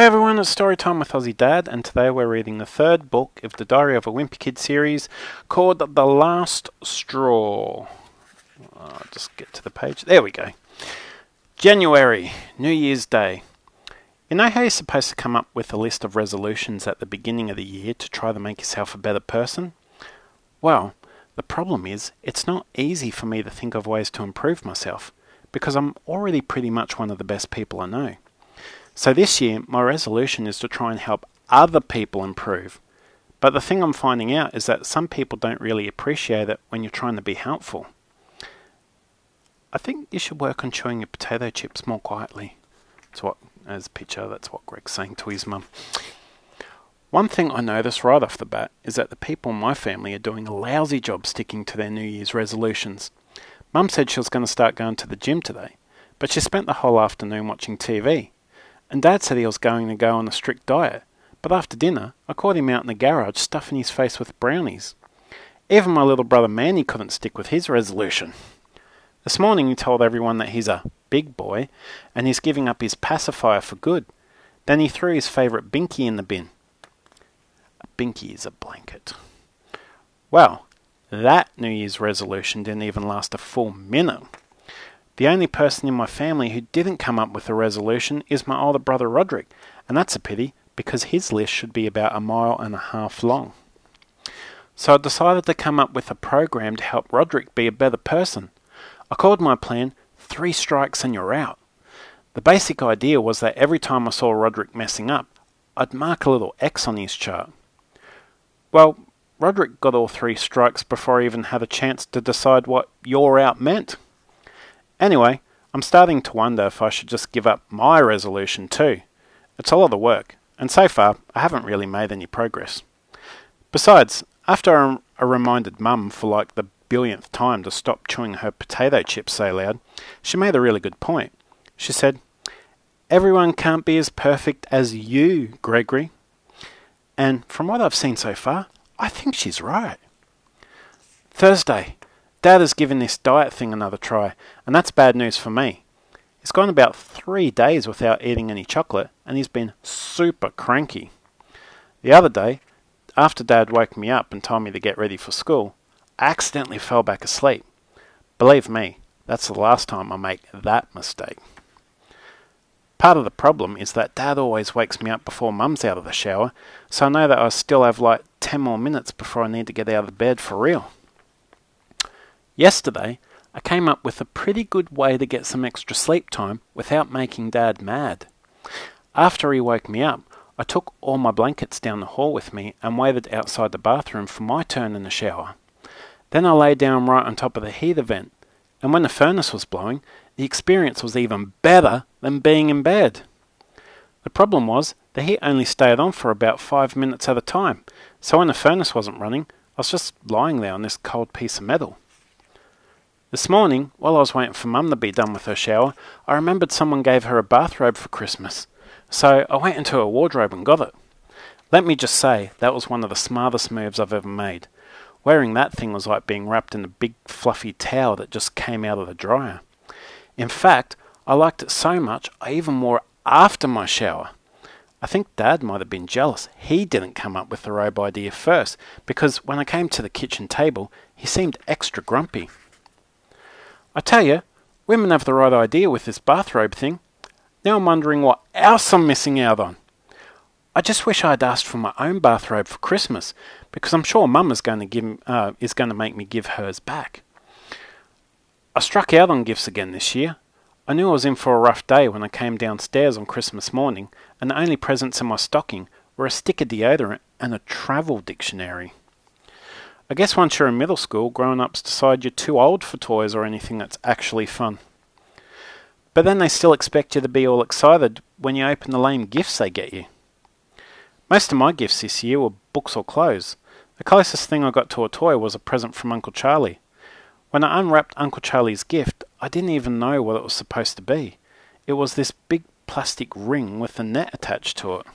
Hey everyone, it's Storytime with Aussie Dad, and today we're reading the third book of the Diary of a Wimpy Kid series called The Last Straw. I'll just get to the page. There we go. January, New Year's Day. You know how you're supposed to come up with a list of resolutions at the beginning of the year to try to make yourself a better person? Well, the problem is, it's not easy for me to think of ways to improve myself, because I'm already pretty much one of the best people I know. So this year, my resolution is to try and help other people improve. But the thing I'm finding out is that some people don't really appreciate it when you're trying to be helpful. I think you should work on chewing your potato chips more quietly. That's what, as a picture, that's what Greg's saying to his mum. One thing I noticed right off the bat is that the people in my family are doing a lousy job sticking to their New Year's resolutions. Mum said she was going to start going to the gym today, but she spent the whole afternoon watching TV. And Dad said he was going to go on a strict diet, but after dinner I caught him out in the garage stuffing his face with brownies. Even my little brother Manny couldn't stick with his resolution. This morning he told everyone that he's a big boy and he's giving up his pacifier for good. Then he threw his favourite binky in the bin. A binky is a blanket. Well, that New Year's resolution didn't even last a full minute. The only person in my family who didn't come up with a resolution is my older brother Roderick, and that's a pity because his list should be about a mile and a half long. So I decided to come up with a program to help Roderick be a better person. I called my plan Three Strikes and You're Out. The basic idea was that every time I saw Roderick messing up, I'd mark a little X on his chart. Well, Roderick got all three strikes before I even had a chance to decide what you're out meant. Anyway, I'm starting to wonder if I should just give up my resolution too. It's a lot of work, and so far I haven't really made any progress. Besides, after I reminded Mum for like the billionth time to stop chewing her potato chips so loud, she made a really good point. She said, Everyone can't be as perfect as you, Gregory. And from what I've seen so far, I think she's right. Thursday, Dad has given this diet thing another try, and that's bad news for me. He's gone about three days without eating any chocolate, and he's been super cranky. The other day, after Dad woke me up and told me to get ready for school, I accidentally fell back asleep. Believe me, that's the last time I make that mistake. Part of the problem is that Dad always wakes me up before Mum's out of the shower, so I know that I still have like 10 more minutes before I need to get out of bed for real. Yesterday, I came up with a pretty good way to get some extra sleep time without making Dad mad. After he woke me up, I took all my blankets down the hall with me and waited outside the bathroom for my turn in the shower. Then I lay down right on top of the heater vent, and when the furnace was blowing, the experience was even better than being in bed. The problem was, the heat only stayed on for about five minutes at a time, so when the furnace wasn't running, I was just lying there on this cold piece of metal. This morning, while I was waiting for Mum to be done with her shower, I remembered someone gave her a bathrobe for Christmas. So I went into her wardrobe and got it. Let me just say, that was one of the smartest moves I've ever made. Wearing that thing was like being wrapped in a big fluffy towel that just came out of the dryer. In fact, I liked it so much I even wore it after my shower. I think Dad might have been jealous. He didn't come up with the robe idea first, because when I came to the kitchen table, he seemed extra grumpy. I tell you, women have the right idea with this bathrobe thing. Now I'm wondering what else I'm missing out on. I just wish I'd asked for my own bathrobe for Christmas, because I'm sure Mum is going to give uh, is going to make me give hers back. I struck out on gifts again this year. I knew I was in for a rough day when I came downstairs on Christmas morning, and the only presents in my stocking were a stick of deodorant and a travel dictionary. I guess once you're in middle school, grown ups decide you're too old for toys or anything that's actually fun. But then they still expect you to be all excited when you open the lame gifts they get you. Most of my gifts this year were books or clothes. The closest thing I got to a toy was a present from Uncle Charlie. When I unwrapped Uncle Charlie's gift, I didn't even know what it was supposed to be. It was this big plastic ring with a net attached to it.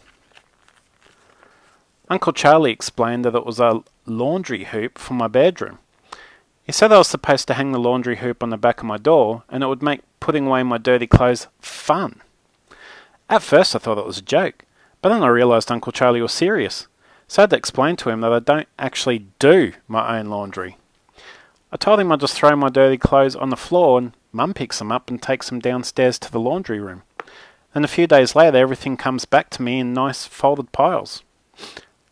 Uncle Charlie explained that it was a laundry hoop for my bedroom. He said I was supposed to hang the laundry hoop on the back of my door and it would make putting away my dirty clothes fun. At first I thought it was a joke, But then I realised Uncle Charlie was serious, so I had to explain to him that I don't actually do my own laundry. I told him I'd just throw my dirty clothes on the floor and Mum picks them up and takes them downstairs to the laundry room. And a few days later, everything comes back to me in nice folded piles.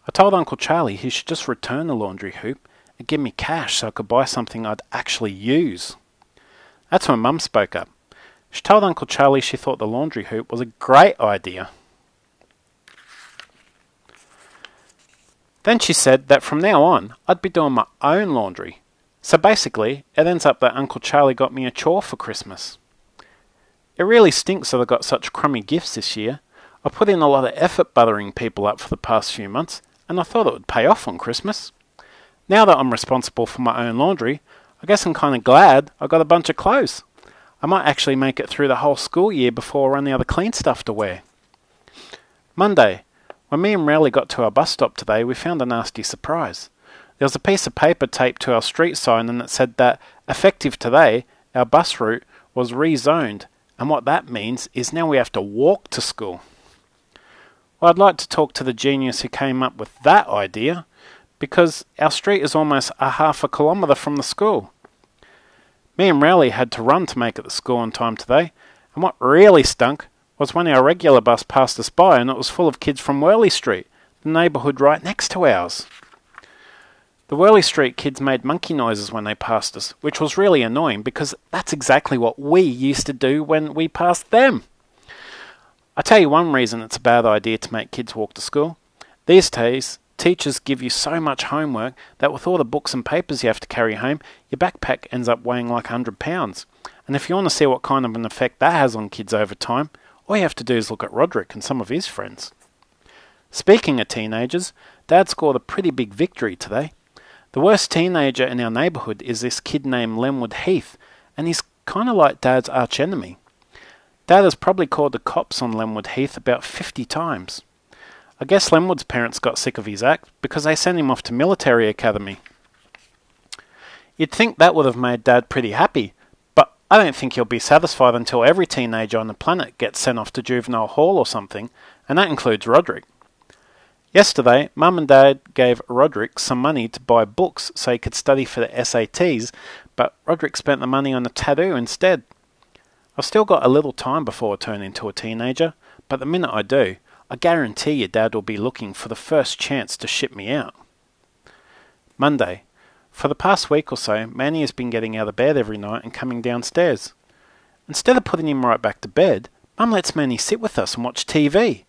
I told Uncle Charlie he should just return the laundry hoop and give me cash so I could buy something I'd actually use. That's when Mum spoke up. She told Uncle Charlie she thought the laundry hoop was a great idea. Then she said that from now on I'd be doing my own laundry. So basically, it ends up that Uncle Charlie got me a chore for Christmas. It really stinks that I got such crummy gifts this year. I put in a lot of effort buttering people up for the past few months, and I thought it would pay off on Christmas. Now that I'm responsible for my own laundry, I guess I'm kind of glad I got a bunch of clothes. I might actually make it through the whole school year before I run out of clean stuff to wear. Monday. When me and Rowley got to our bus stop today, we found a nasty surprise. There was a piece of paper taped to our street sign and it said that, effective today, our bus route was rezoned, and what that means is now we have to walk to school. Well, I'd like to talk to the genius who came up with that idea, because our street is almost a half a kilometre from the school. Me and Rowley had to run to make it to school on time today, and what really stunk was when our regular bus passed us by and it was full of kids from Whirley Street, the neighbourhood right next to ours. The Whirley Street kids made monkey noises when they passed us, which was really annoying because that's exactly what we used to do when we passed them. I tell you one reason it's a bad idea to make kids walk to school. These days, Teachers give you so much homework that with all the books and papers you have to carry home, your backpack ends up weighing like 100 pounds. And if you want to see what kind of an effect that has on kids over time, all you have to do is look at Roderick and some of his friends. Speaking of teenagers, Dad scored a pretty big victory today. The worst teenager in our neighbourhood is this kid named Lenwood Heath, and he's kind of like Dad's archenemy. Dad has probably called the cops on Lenwood Heath about 50 times. I guess Lenwood's parents got sick of his act because they sent him off to military academy. You'd think that would have made Dad pretty happy, but I don't think he'll be satisfied until every teenager on the planet gets sent off to juvenile hall or something, and that includes Roderick. Yesterday, Mum and Dad gave Roderick some money to buy books so he could study for the SATs, but Roderick spent the money on a tattoo instead. I've still got a little time before I turn into a teenager, but the minute I do, I guarantee your dad will be looking for the first chance to ship me out. Monday. For the past week or so, Manny has been getting out of bed every night and coming downstairs. Instead of putting him right back to bed, Mum lets Manny sit with us and watch TV.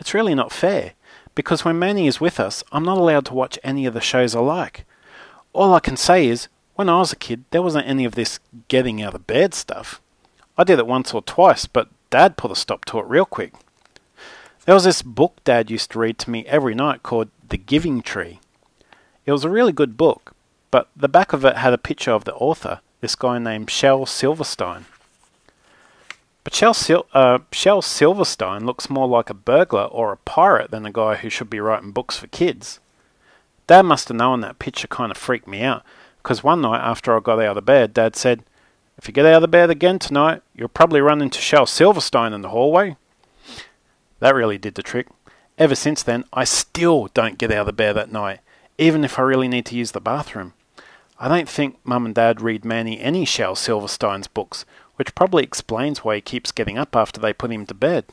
It's really not fair, because when Manny is with us, I'm not allowed to watch any of the shows I like. All I can say is, when I was a kid, there wasn't any of this getting out of bed stuff. I did it once or twice, but Dad put a stop to it real quick. There was this book Dad used to read to me every night called The Giving Tree. It was a really good book, but the back of it had a picture of the author, this guy named Shel Silverstein. But Shel, Sil- uh, Silverstein looks more like a burglar or a pirate than a guy who should be writing books for kids. Dad must have known that picture kind of freaked me out, because one night after I got out of bed, Dad said, If you get out of bed again tonight, you'll probably run into Shel Silverstein in the hallway. That really did the trick. Ever since then, I still don't get out of bed at night, even if I really need to use the bathroom. I don't think Mum and Dad read Manny any Shel Silverstein's books, which probably explains why he keeps getting up after they put him to bed.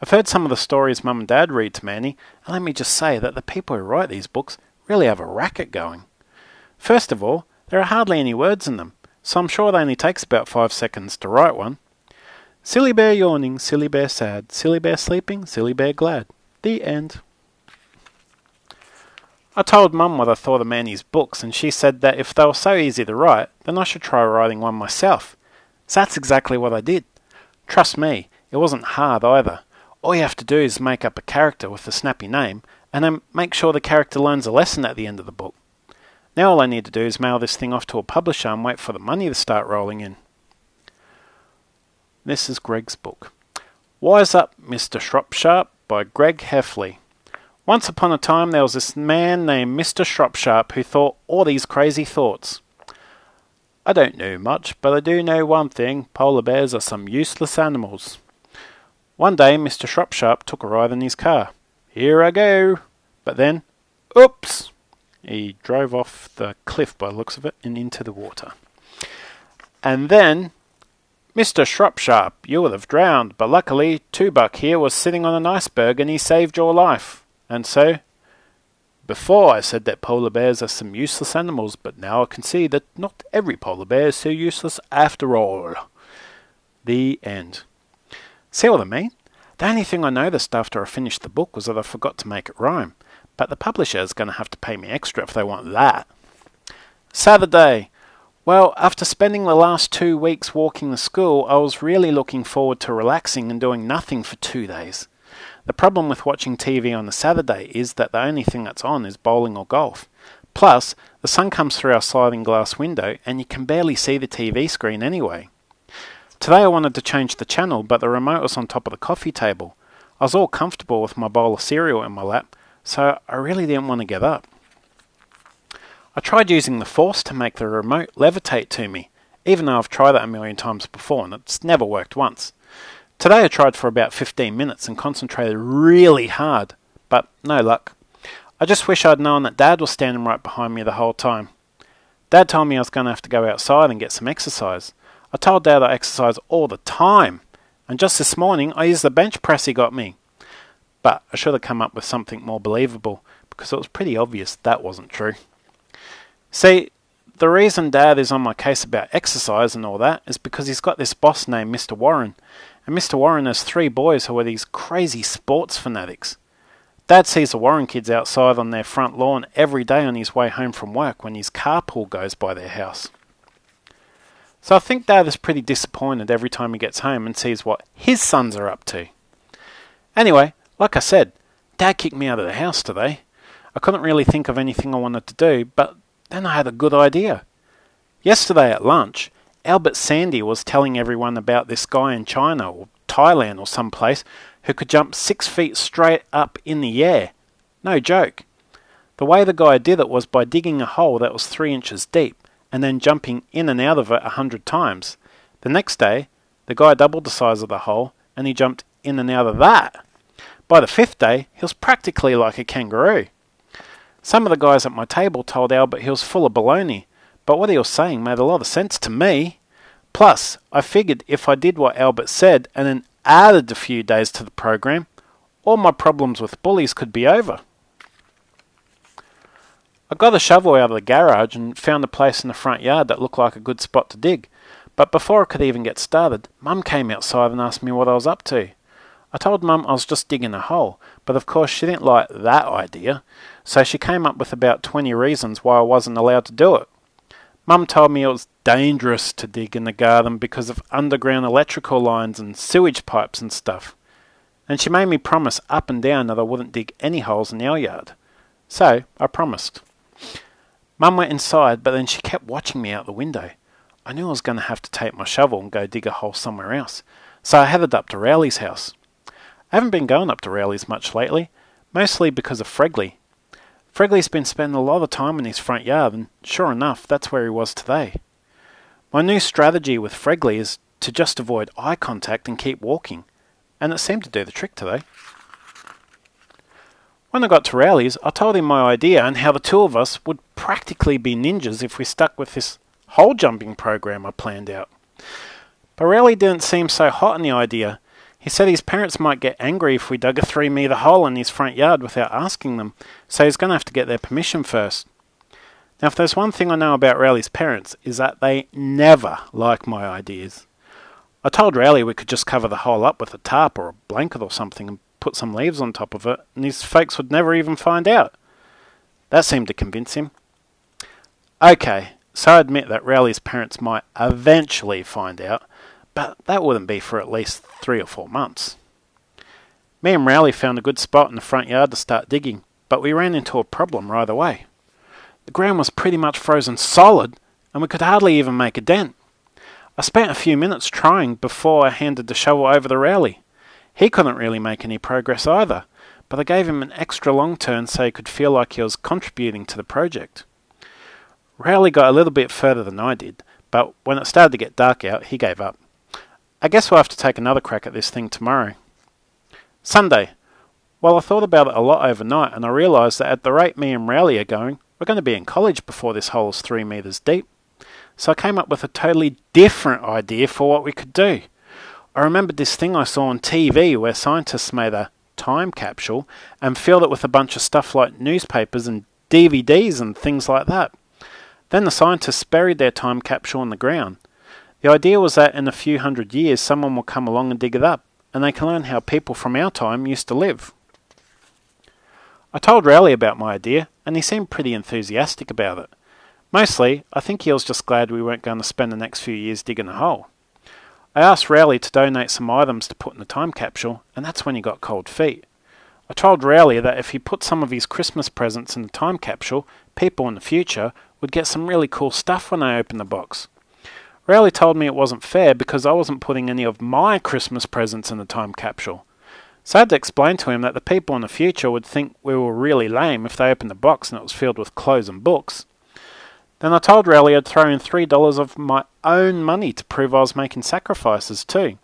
I've heard some of the stories Mum and Dad read to Manny, and let me just say that the people who write these books really have a racket going. First of all, there are hardly any words in them, so I'm sure it only takes about five seconds to write one. Silly bear yawning, silly bear sad, silly bear sleeping, silly bear glad. The end. I told Mum what I thought of Manny's books, and she said that if they were so easy to write, then I should try writing one myself. So that's exactly what I did. Trust me, it wasn't hard either. All you have to do is make up a character with a snappy name, and then make sure the character learns a lesson at the end of the book. Now all I need to do is mail this thing off to a publisher and wait for the money to start rolling in. This is Greg's book. Wise Up, Mr. Shropsharp by Greg Heffley. Once upon a time there was this man named Mr. Shropsharp who thought all these crazy thoughts. I don't know much, but I do know one thing polar bears are some useless animals. One day, Mr. Shropshire took a ride in his car. Here I go. But then, oops! He drove off the cliff by the looks of it and into the water. And then, Mr. Shropshire, you would have drowned, but luckily Two Buck here was sitting on an iceberg and he saved your life. And so, before I said that polar bears are some useless animals, but now I can see that not every polar bear is so useless after all. The end. See what I mean? The only thing I noticed after I finished the book was that I forgot to make it rhyme, but the publisher is going to have to pay me extra if they want that. Saturday. Well, after spending the last two weeks walking the school, I was really looking forward to relaxing and doing nothing for two days. The problem with watching TV on a Saturday is that the only thing that's on is bowling or golf. Plus, the sun comes through our sliding glass window and you can barely see the TV screen anyway. Today I wanted to change the channel, but the remote was on top of the coffee table. I was all comfortable with my bowl of cereal in my lap, so I really didn't want to get up. I tried using the force to make the remote levitate to me, even though I've tried that a million times before and it's never worked once. Today I tried for about 15 minutes and concentrated really hard, but no luck. I just wish I'd known that Dad was standing right behind me the whole time. Dad told me I was going to have to go outside and get some exercise. I told Dad I exercise all the time, and just this morning I used the bench press he got me. But I should have come up with something more believable, because it was pretty obvious that wasn't true. See, the reason Dad is on my case about exercise and all that is because he's got this boss named Mr. Warren, and Mr. Warren has three boys who are these crazy sports fanatics. Dad sees the Warren kids outside on their front lawn every day on his way home from work when his carpool goes by their house. So I think Dad is pretty disappointed every time he gets home and sees what his sons are up to. Anyway, like I said, Dad kicked me out of the house today. I couldn't really think of anything I wanted to do, but then I had a good idea. Yesterday at lunch, Albert Sandy was telling everyone about this guy in China or Thailand or someplace who could jump six feet straight up in the air. No joke. The way the guy did it was by digging a hole that was three inches deep and then jumping in and out of it a hundred times. The next day, the guy doubled the size of the hole and he jumped in and out of that. By the fifth day, he was practically like a kangaroo. Some of the guys at my table told Albert he was full of baloney, but what he was saying made a lot of sense to me. Plus, I figured if I did what Albert said and then added a few days to the program, all my problems with bullies could be over. I got a shovel out of the garage and found a place in the front yard that looked like a good spot to dig. But before I could even get started, Mum came outside and asked me what I was up to. I told Mum I was just digging a hole, but of course she didn't like that idea, so she came up with about 20 reasons why I wasn't allowed to do it. Mum told me it was dangerous to dig in the garden because of underground electrical lines and sewage pipes and stuff. And she made me promise up and down that I wouldn't dig any holes in our yard. So I promised. Mum went inside, but then she kept watching me out the window. I knew I was going to have to take my shovel and go dig a hole somewhere else, so I headed up to Rowley's house. I haven't been going up to Rowley's much lately, mostly because of Fregley. Fregley's been spending a lot of time in his front yard, and sure enough, that's where he was today. My new strategy with Fregley is to just avoid eye contact and keep walking, and it seemed to do the trick today. When I got to Rowley's, I told him my idea and how the two of us would practically be ninjas if we stuck with this hole jumping program I planned out. But Rowley didn't seem so hot on the idea. He said his parents might get angry if we dug a three metre hole in his front yard without asking them, so he's going to have to get their permission first. Now, if there's one thing I know about Rowley's parents, is that they never like my ideas. I told Rowley we could just cover the hole up with a tarp or a blanket or something and put some leaves on top of it, and his folks would never even find out. That seemed to convince him. Okay, so I admit that Rowley's parents might eventually find out, but that wouldn't be for at least three or four months. Me and Rowley found a good spot in the front yard to start digging, but we ran into a problem right away. The ground was pretty much frozen solid, and we could hardly even make a dent. I spent a few minutes trying before I handed the shovel over to Rowley. He couldn't really make any progress either, but I gave him an extra long turn so he could feel like he was contributing to the project. Rowley got a little bit further than I did, but when it started to get dark out, he gave up. I guess we'll have to take another crack at this thing tomorrow. Sunday. Well, I thought about it a lot overnight and I realised that at the rate me and Rowley are going, we're going to be in college before this hole is three metres deep. So I came up with a totally different idea for what we could do. I remembered this thing I saw on TV where scientists made a time capsule and filled it with a bunch of stuff like newspapers and DVDs and things like that. Then the scientists buried their time capsule in the ground. The idea was that in a few hundred years someone will come along and dig it up, and they can learn how people from our time used to live. I told Rowley about my idea, and he seemed pretty enthusiastic about it. Mostly, I think he was just glad we weren't going to spend the next few years digging a hole. I asked Rowley to donate some items to put in the time capsule, and that's when he got cold feet. I told Rowley that if he put some of his Christmas presents in the time capsule, people in the future would get some really cool stuff when they opened the box. Rowley told me it wasn't fair because I wasn't putting any of my Christmas presents in the time capsule. So I had to explain to him that the people in the future would think we were really lame if they opened the box and it was filled with clothes and books. Then I told Rowley I'd throw in three dollars of my own money to prove I was making sacrifices too.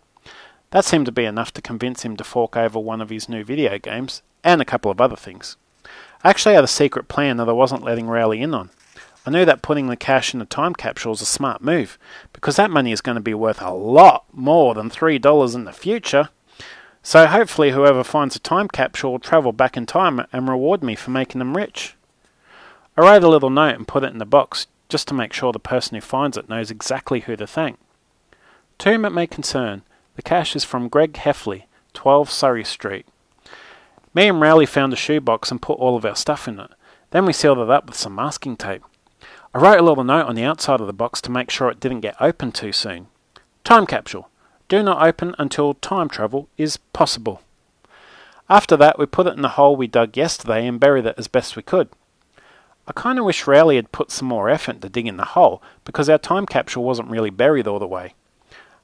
That seemed to be enough to convince him to fork over one of his new video games, and a couple of other things. I actually had a secret plan that I wasn't letting Rowley in on. I knew that putting the cash in the time capsule was a smart move, because that money is going to be worth a lot more than three dollars in the future. So hopefully whoever finds a time capsule will travel back in time and reward me for making them rich. I wrote a little note and put it in the box just to make sure the person who finds it knows exactly who to thank. To whom it may concern, the cash is from Greg Heffley, 12 Surrey Street. Me and Rowley found a shoebox and put all of our stuff in it. Then we sealed it up with some masking tape. I wrote a little note on the outside of the box to make sure it didn't get opened too soon. Time capsule. Do not open until time travel is possible. After that, we put it in the hole we dug yesterday and buried it as best we could. I kind of wish Rowley had put some more effort into digging the hole because our time capsule wasn't really buried all the way.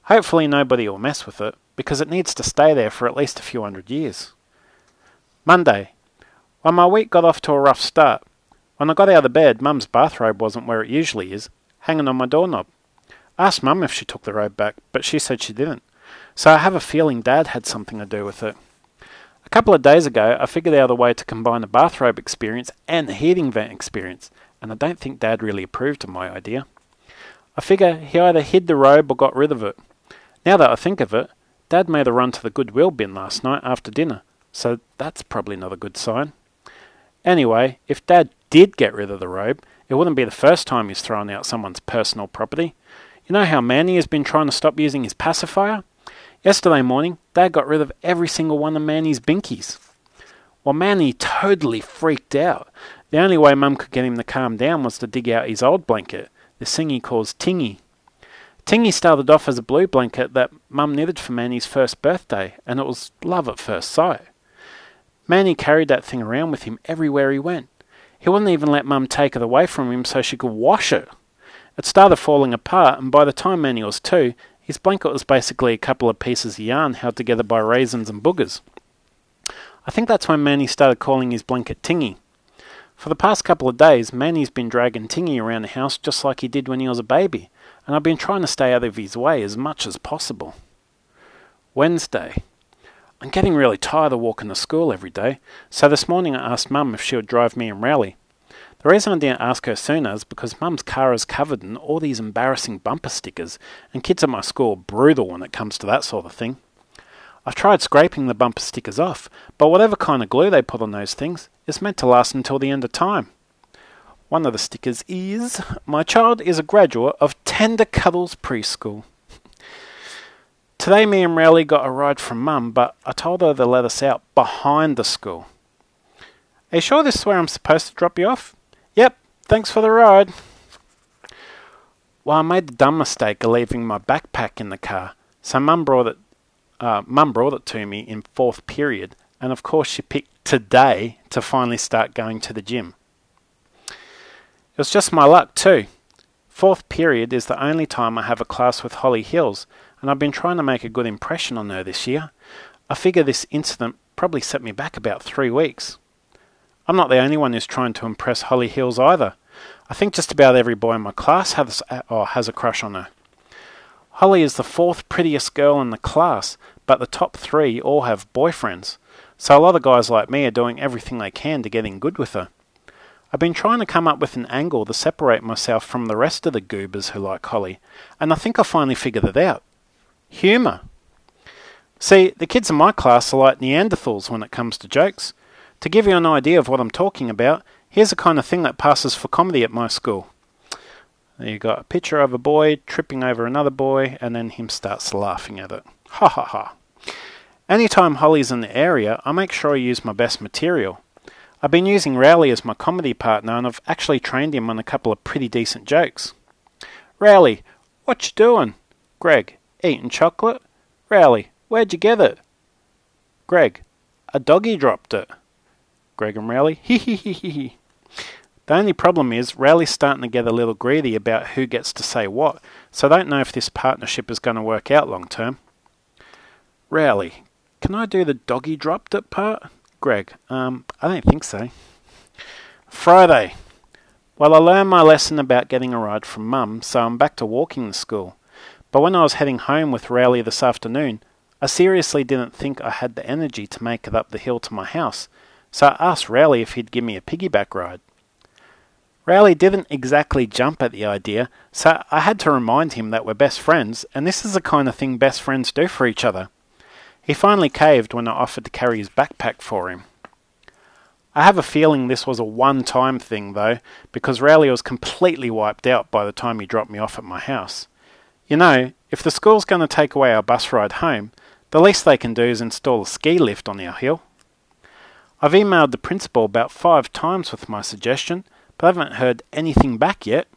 Hopefully, nobody will mess with it because it needs to stay there for at least a few hundred years. Monday. Well, my week got off to a rough start. When I got out of bed, Mum's bathrobe wasn't where it usually is, hanging on my doorknob. I asked Mum if she took the robe back, but she said she didn't. So I have a feeling Dad had something to do with it A couple of days ago, I figured out a way to combine the bathrobe experience and the heating vent experience, and I don't think Dad really approved of my idea. I figure he either hid the robe or got rid of it. Now that I think of it, Dad made a run to the Goodwill bin last night after dinner, so that's probably not a good sign. Anyway, if Dad did get rid of the robe, it wouldn't be the first time he's thrown out someone's personal property. You know how Manny has been trying to stop using his pacifier? Yesterday morning, Dad got rid of every single one of Manny's binkies. Well, Manny totally freaked out. The only way Mum could get him to calm down was to dig out his old blanket, the thing he calls Tingy. Tingy started off as a blue blanket that Mum knitted for Manny's first birthday, and it was love at first sight. Manny carried that thing around with him everywhere he went. He wouldn't even let Mum take it away from him so she could wash it. It started falling apart, and by the time Manny was two, his blanket was basically a couple of pieces of yarn held together by raisins and boogers. I think that's when Manny started calling his blanket Tingy. For the past couple of days, Manny's been dragging Tingy around the house just like he did when he was a baby, and I've been trying to stay out of his way as much as possible. Wednesday. I'm getting really tired of walking to school every day, so this morning I asked Mum if she would drive me and Rowley. The reason I didn't ask her sooner is because Mum's car is covered in all these embarrassing bumper stickers, and kids at my school are brutal when it comes to that sort of thing. I've tried scraping the bumper stickers off, but whatever kind of glue they put on those things is meant to last until the end of time. One of the stickers is My child is a graduate of Tender Cuddles Preschool. Today, me and Rowley got a ride from Mum, but I told her to let us out behind the school. Are you sure this is where I'm supposed to drop you off? Yep, thanks for the ride. Well, I made the dumb mistake of leaving my backpack in the car, so Mum brought it. Uh, Mum brought it to me in fourth period, and of course she picked today to finally start going to the gym. It was just my luck too. Fourth period is the only time I have a class with Holly Hills, and I've been trying to make a good impression on her this year. I figure this incident probably set me back about three weeks. I'm not the only one who's trying to impress Holly Hills either. I think just about every boy in my class has, oh, has a crush on her. Holly is the fourth prettiest girl in the class, but the top three all have boyfriends. So a lot of guys like me are doing everything they can to get in good with her. I've been trying to come up with an angle to separate myself from the rest of the goobers who like Holly, and I think I finally figured it out. Humour. See, the kids in my class are like Neanderthals when it comes to jokes. To give you an idea of what I'm talking about, here's the kind of thing that passes for comedy at my school. There you got a picture of a boy tripping over another boy, and then him starts laughing at it. Ha ha ha. Anytime Holly's in the area, I make sure I use my best material. I've been using Rowley as my comedy partner, and I've actually trained him on a couple of pretty decent jokes. Rowley, what you doing? Greg, eating chocolate? Rowley, Where'd you get it? Greg. A doggy dropped it. Greg and Rowley. Hee hee hee hee. The only problem is Rowley's starting to get a little greedy about who gets to say what, so I don't know if this partnership is going to work out long term. Rowley. Can I do the doggy dropped it part? Greg. Um, I don't think so. Friday. Well, I learned my lesson about getting a ride from Mum, so I'm back to walking to school. But when I was heading home with Rowley this afternoon, I seriously didn't think I had the energy to make it up the hill to my house, so I asked Rowley if he'd give me a piggyback ride. Rowley didn't exactly jump at the idea, so I had to remind him that we're best friends, and this is the kind of thing best friends do for each other. He finally caved when I offered to carry his backpack for him. I have a feeling this was a one time thing, though, because Rowley was completely wiped out by the time he dropped me off at my house. You know, if the school's going to take away our bus ride home, the least they can do is install a ski lift on our hill. I've emailed the principal about five times with my suggestion, but I haven't heard anything back yet.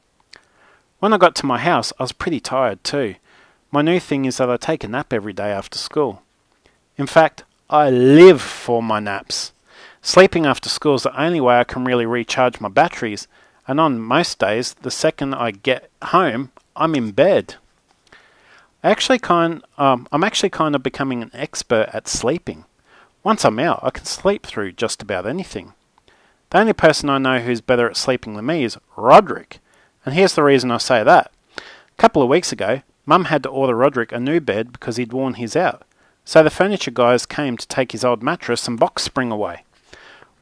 When I got to my house, I was pretty tired too. My new thing is that I take a nap every day after school. In fact, I live for my naps. Sleeping after school is the only way I can really recharge my batteries, and on most days, the second I get home, I'm in bed actually kind um, I'm actually kind of becoming an expert at sleeping. Once I'm out, I can sleep through just about anything. The only person I know who's better at sleeping than me is Roderick, and here's the reason I say that. A couple of weeks ago, Mum had to order Roderick a new bed because he'd worn his out, so the furniture guys came to take his old mattress and box spring away.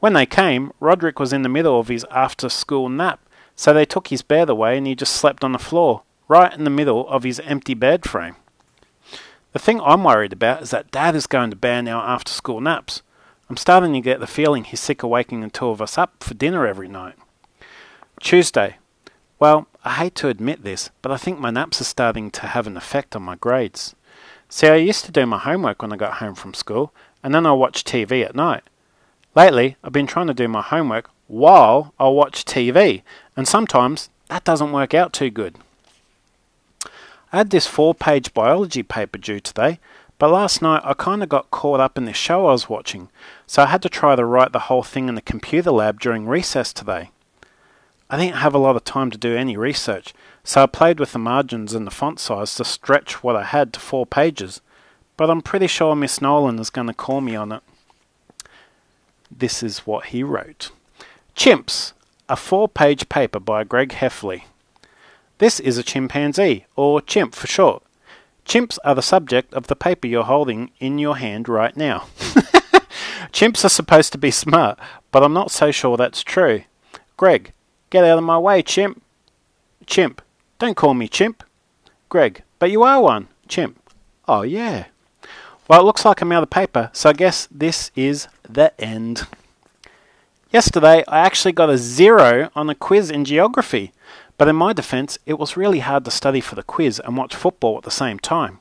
When they came, Roderick was in the middle of his after school nap, so they took his bed away and he just slept on the floor, right in the middle of his empty bed frame. The thing I'm worried about is that Dad is going to ban our after school naps. I'm starting to get the feeling he's sick of waking the two of us up for dinner every night. Tuesday. Well, I hate to admit this, but I think my naps are starting to have an effect on my grades. See, I used to do my homework when I got home from school, and then I watch TV at night. Lately, I've been trying to do my homework while I watch TV, and sometimes that doesn't work out too good. I had this four page biology paper due today, but last night I kind of got caught up in this show I was watching, so I had to try to write the whole thing in the computer lab during recess today. I didn't have a lot of time to do any research, so I played with the margins and the font size to stretch what I had to four pages, but I'm pretty sure Miss Nolan is going to call me on it. This is what he wrote Chimps, a four page paper by Greg Heffley. This is a chimpanzee, or chimp for short. Chimps are the subject of the paper you're holding in your hand right now. Chimps are supposed to be smart, but I'm not so sure that's true. Greg, get out of my way, chimp. Chimp, don't call me chimp. Greg, but you are one. Chimp, oh yeah. Well, it looks like I'm out of paper, so I guess this is the end. Yesterday, I actually got a zero on a quiz in geography. But in my defence, it was really hard to study for the quiz and watch football at the same time.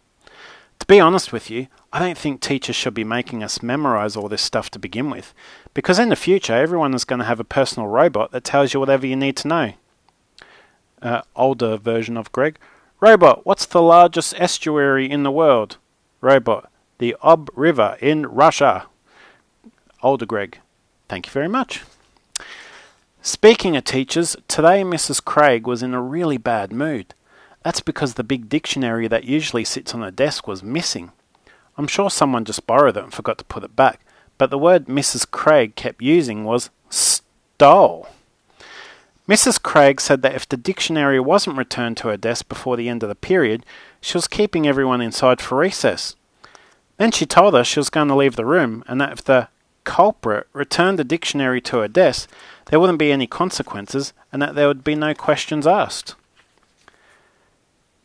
To be honest with you, I don't think teachers should be making us memorise all this stuff to begin with, because in the future everyone is going to have a personal robot that tells you whatever you need to know. Uh, older version of Greg. Robot, what's the largest estuary in the world? Robot, the Ob River in Russia. Older Greg. Thank you very much. Speaking of teachers, today Mrs. Craig was in a really bad mood. That's because the big dictionary that usually sits on her desk was missing. I'm sure someone just borrowed it and forgot to put it back, but the word Mrs. Craig kept using was stole. Mrs. Craig said that if the dictionary wasn't returned to her desk before the end of the period, she was keeping everyone inside for recess. Then she told us she was going to leave the room and that if the culprit returned the dictionary to her desk, there wouldn't be any consequences and that there would be no questions asked.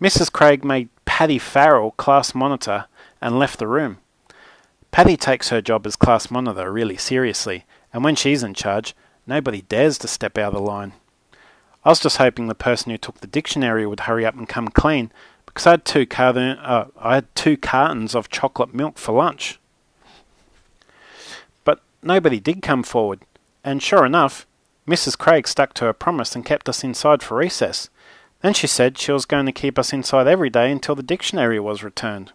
Mrs. Craig made Patty Farrell class monitor and left the room. Patty takes her job as class monitor really seriously, and when she's in charge, nobody dares to step out of the line. I was just hoping the person who took the dictionary would hurry up and come clean, because I had two carton, uh, I had two cartons of chocolate milk for lunch. Nobody did come forward, and sure enough, Mrs. Craig stuck to her promise and kept us inside for recess. Then she said she was going to keep us inside every day until the dictionary was returned.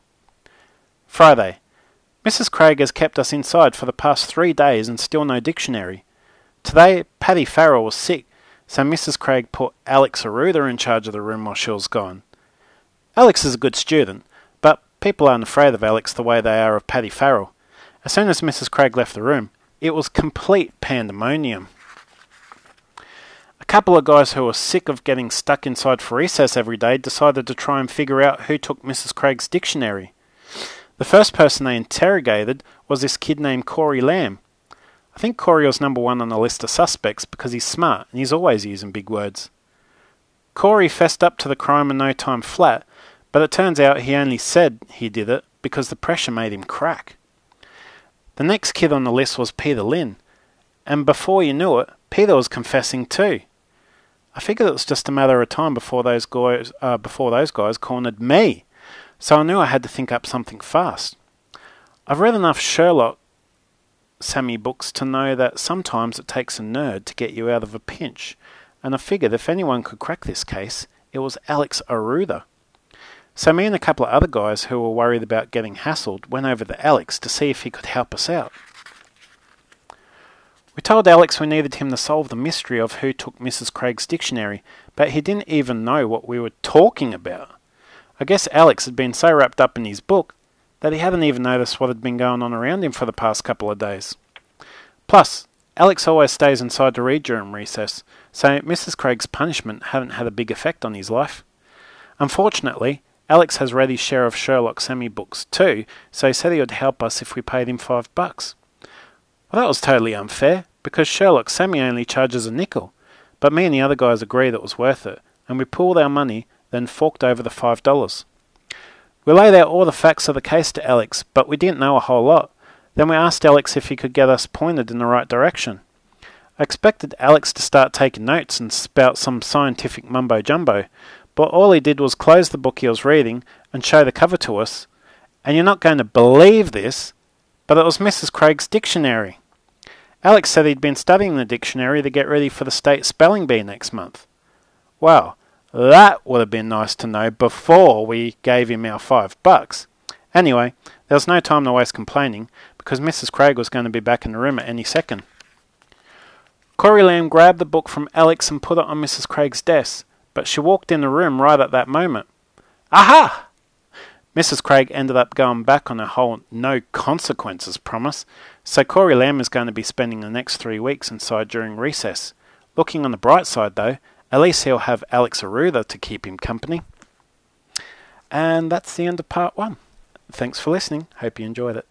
Friday. Mrs. Craig has kept us inside for the past three days and still no dictionary. Today, Patty Farrell was sick, so Mrs. Craig put Alex Arruda in charge of the room while she was gone. Alex is a good student, but people aren't afraid of Alex the way they are of Patty Farrell. As soon as Mrs. Craig left the room, it was complete pandemonium. A couple of guys who were sick of getting stuck inside for recess every day decided to try and figure out who took Mrs. Craig's dictionary. The first person they interrogated was this kid named Corey Lamb. I think Corey was number one on the list of suspects because he's smart and he's always using big words. Corey fessed up to the crime in no time flat, but it turns out he only said he did it because the pressure made him crack. The next kid on the list was Peter Lynn, and before you knew it, Peter was confessing too. I figured it was just a matter of time before those guys uh, before those guys cornered me, so I knew I had to think up something fast. I've read enough Sherlock Sammy books to know that sometimes it takes a nerd to get you out of a pinch, and I figured if anyone could crack this case, it was Alex Arruda. So me and a couple of other guys who were worried about getting hassled went over to Alex to see if he could help us out. We told Alex we needed him to solve the mystery of who took Mrs. Craig's dictionary, but he didn't even know what we were talking about. I guess Alex had been so wrapped up in his book that he hadn't even noticed what had been going on around him for the past couple of days. Plus, Alex always stays inside to read during recess, so Mrs. Craig's punishment hadn't had a big effect on his life. Unfortunately, Alex has read his share of Sherlock Sammy books too, so he said he would help us if we paid him five bucks. Well, that was totally unfair, because Sherlock Sammy only charges a nickel. But me and the other guys agreed it was worth it, and we pooled our money, then forked over the five dollars. We laid out all the facts of the case to Alex, but we didn't know a whole lot. Then we asked Alex if he could get us pointed in the right direction. I expected Alex to start taking notes and spout some scientific mumbo jumbo, but all he did was close the book he was reading and show the cover to us. And you're not going to believe this, but it was Mrs. Craig's dictionary. Alex said he'd been studying the dictionary to get ready for the state spelling bee next month. Well, that would have been nice to know before we gave him our five bucks. Anyway, there was no time to waste complaining because Mrs. Craig was going to be back in the room at any second. Corey Lamb grabbed the book from Alex and put it on Mrs. Craig's desk, but she walked in the room right at that moment. Aha! Mrs. Craig ended up going back on her whole no consequences promise, so Corey Lamb is going to be spending the next three weeks inside during recess. Looking on the bright side, though, at least he'll have Alex Arruda to keep him company. And that's the end of part one. Thanks for listening. Hope you enjoyed it.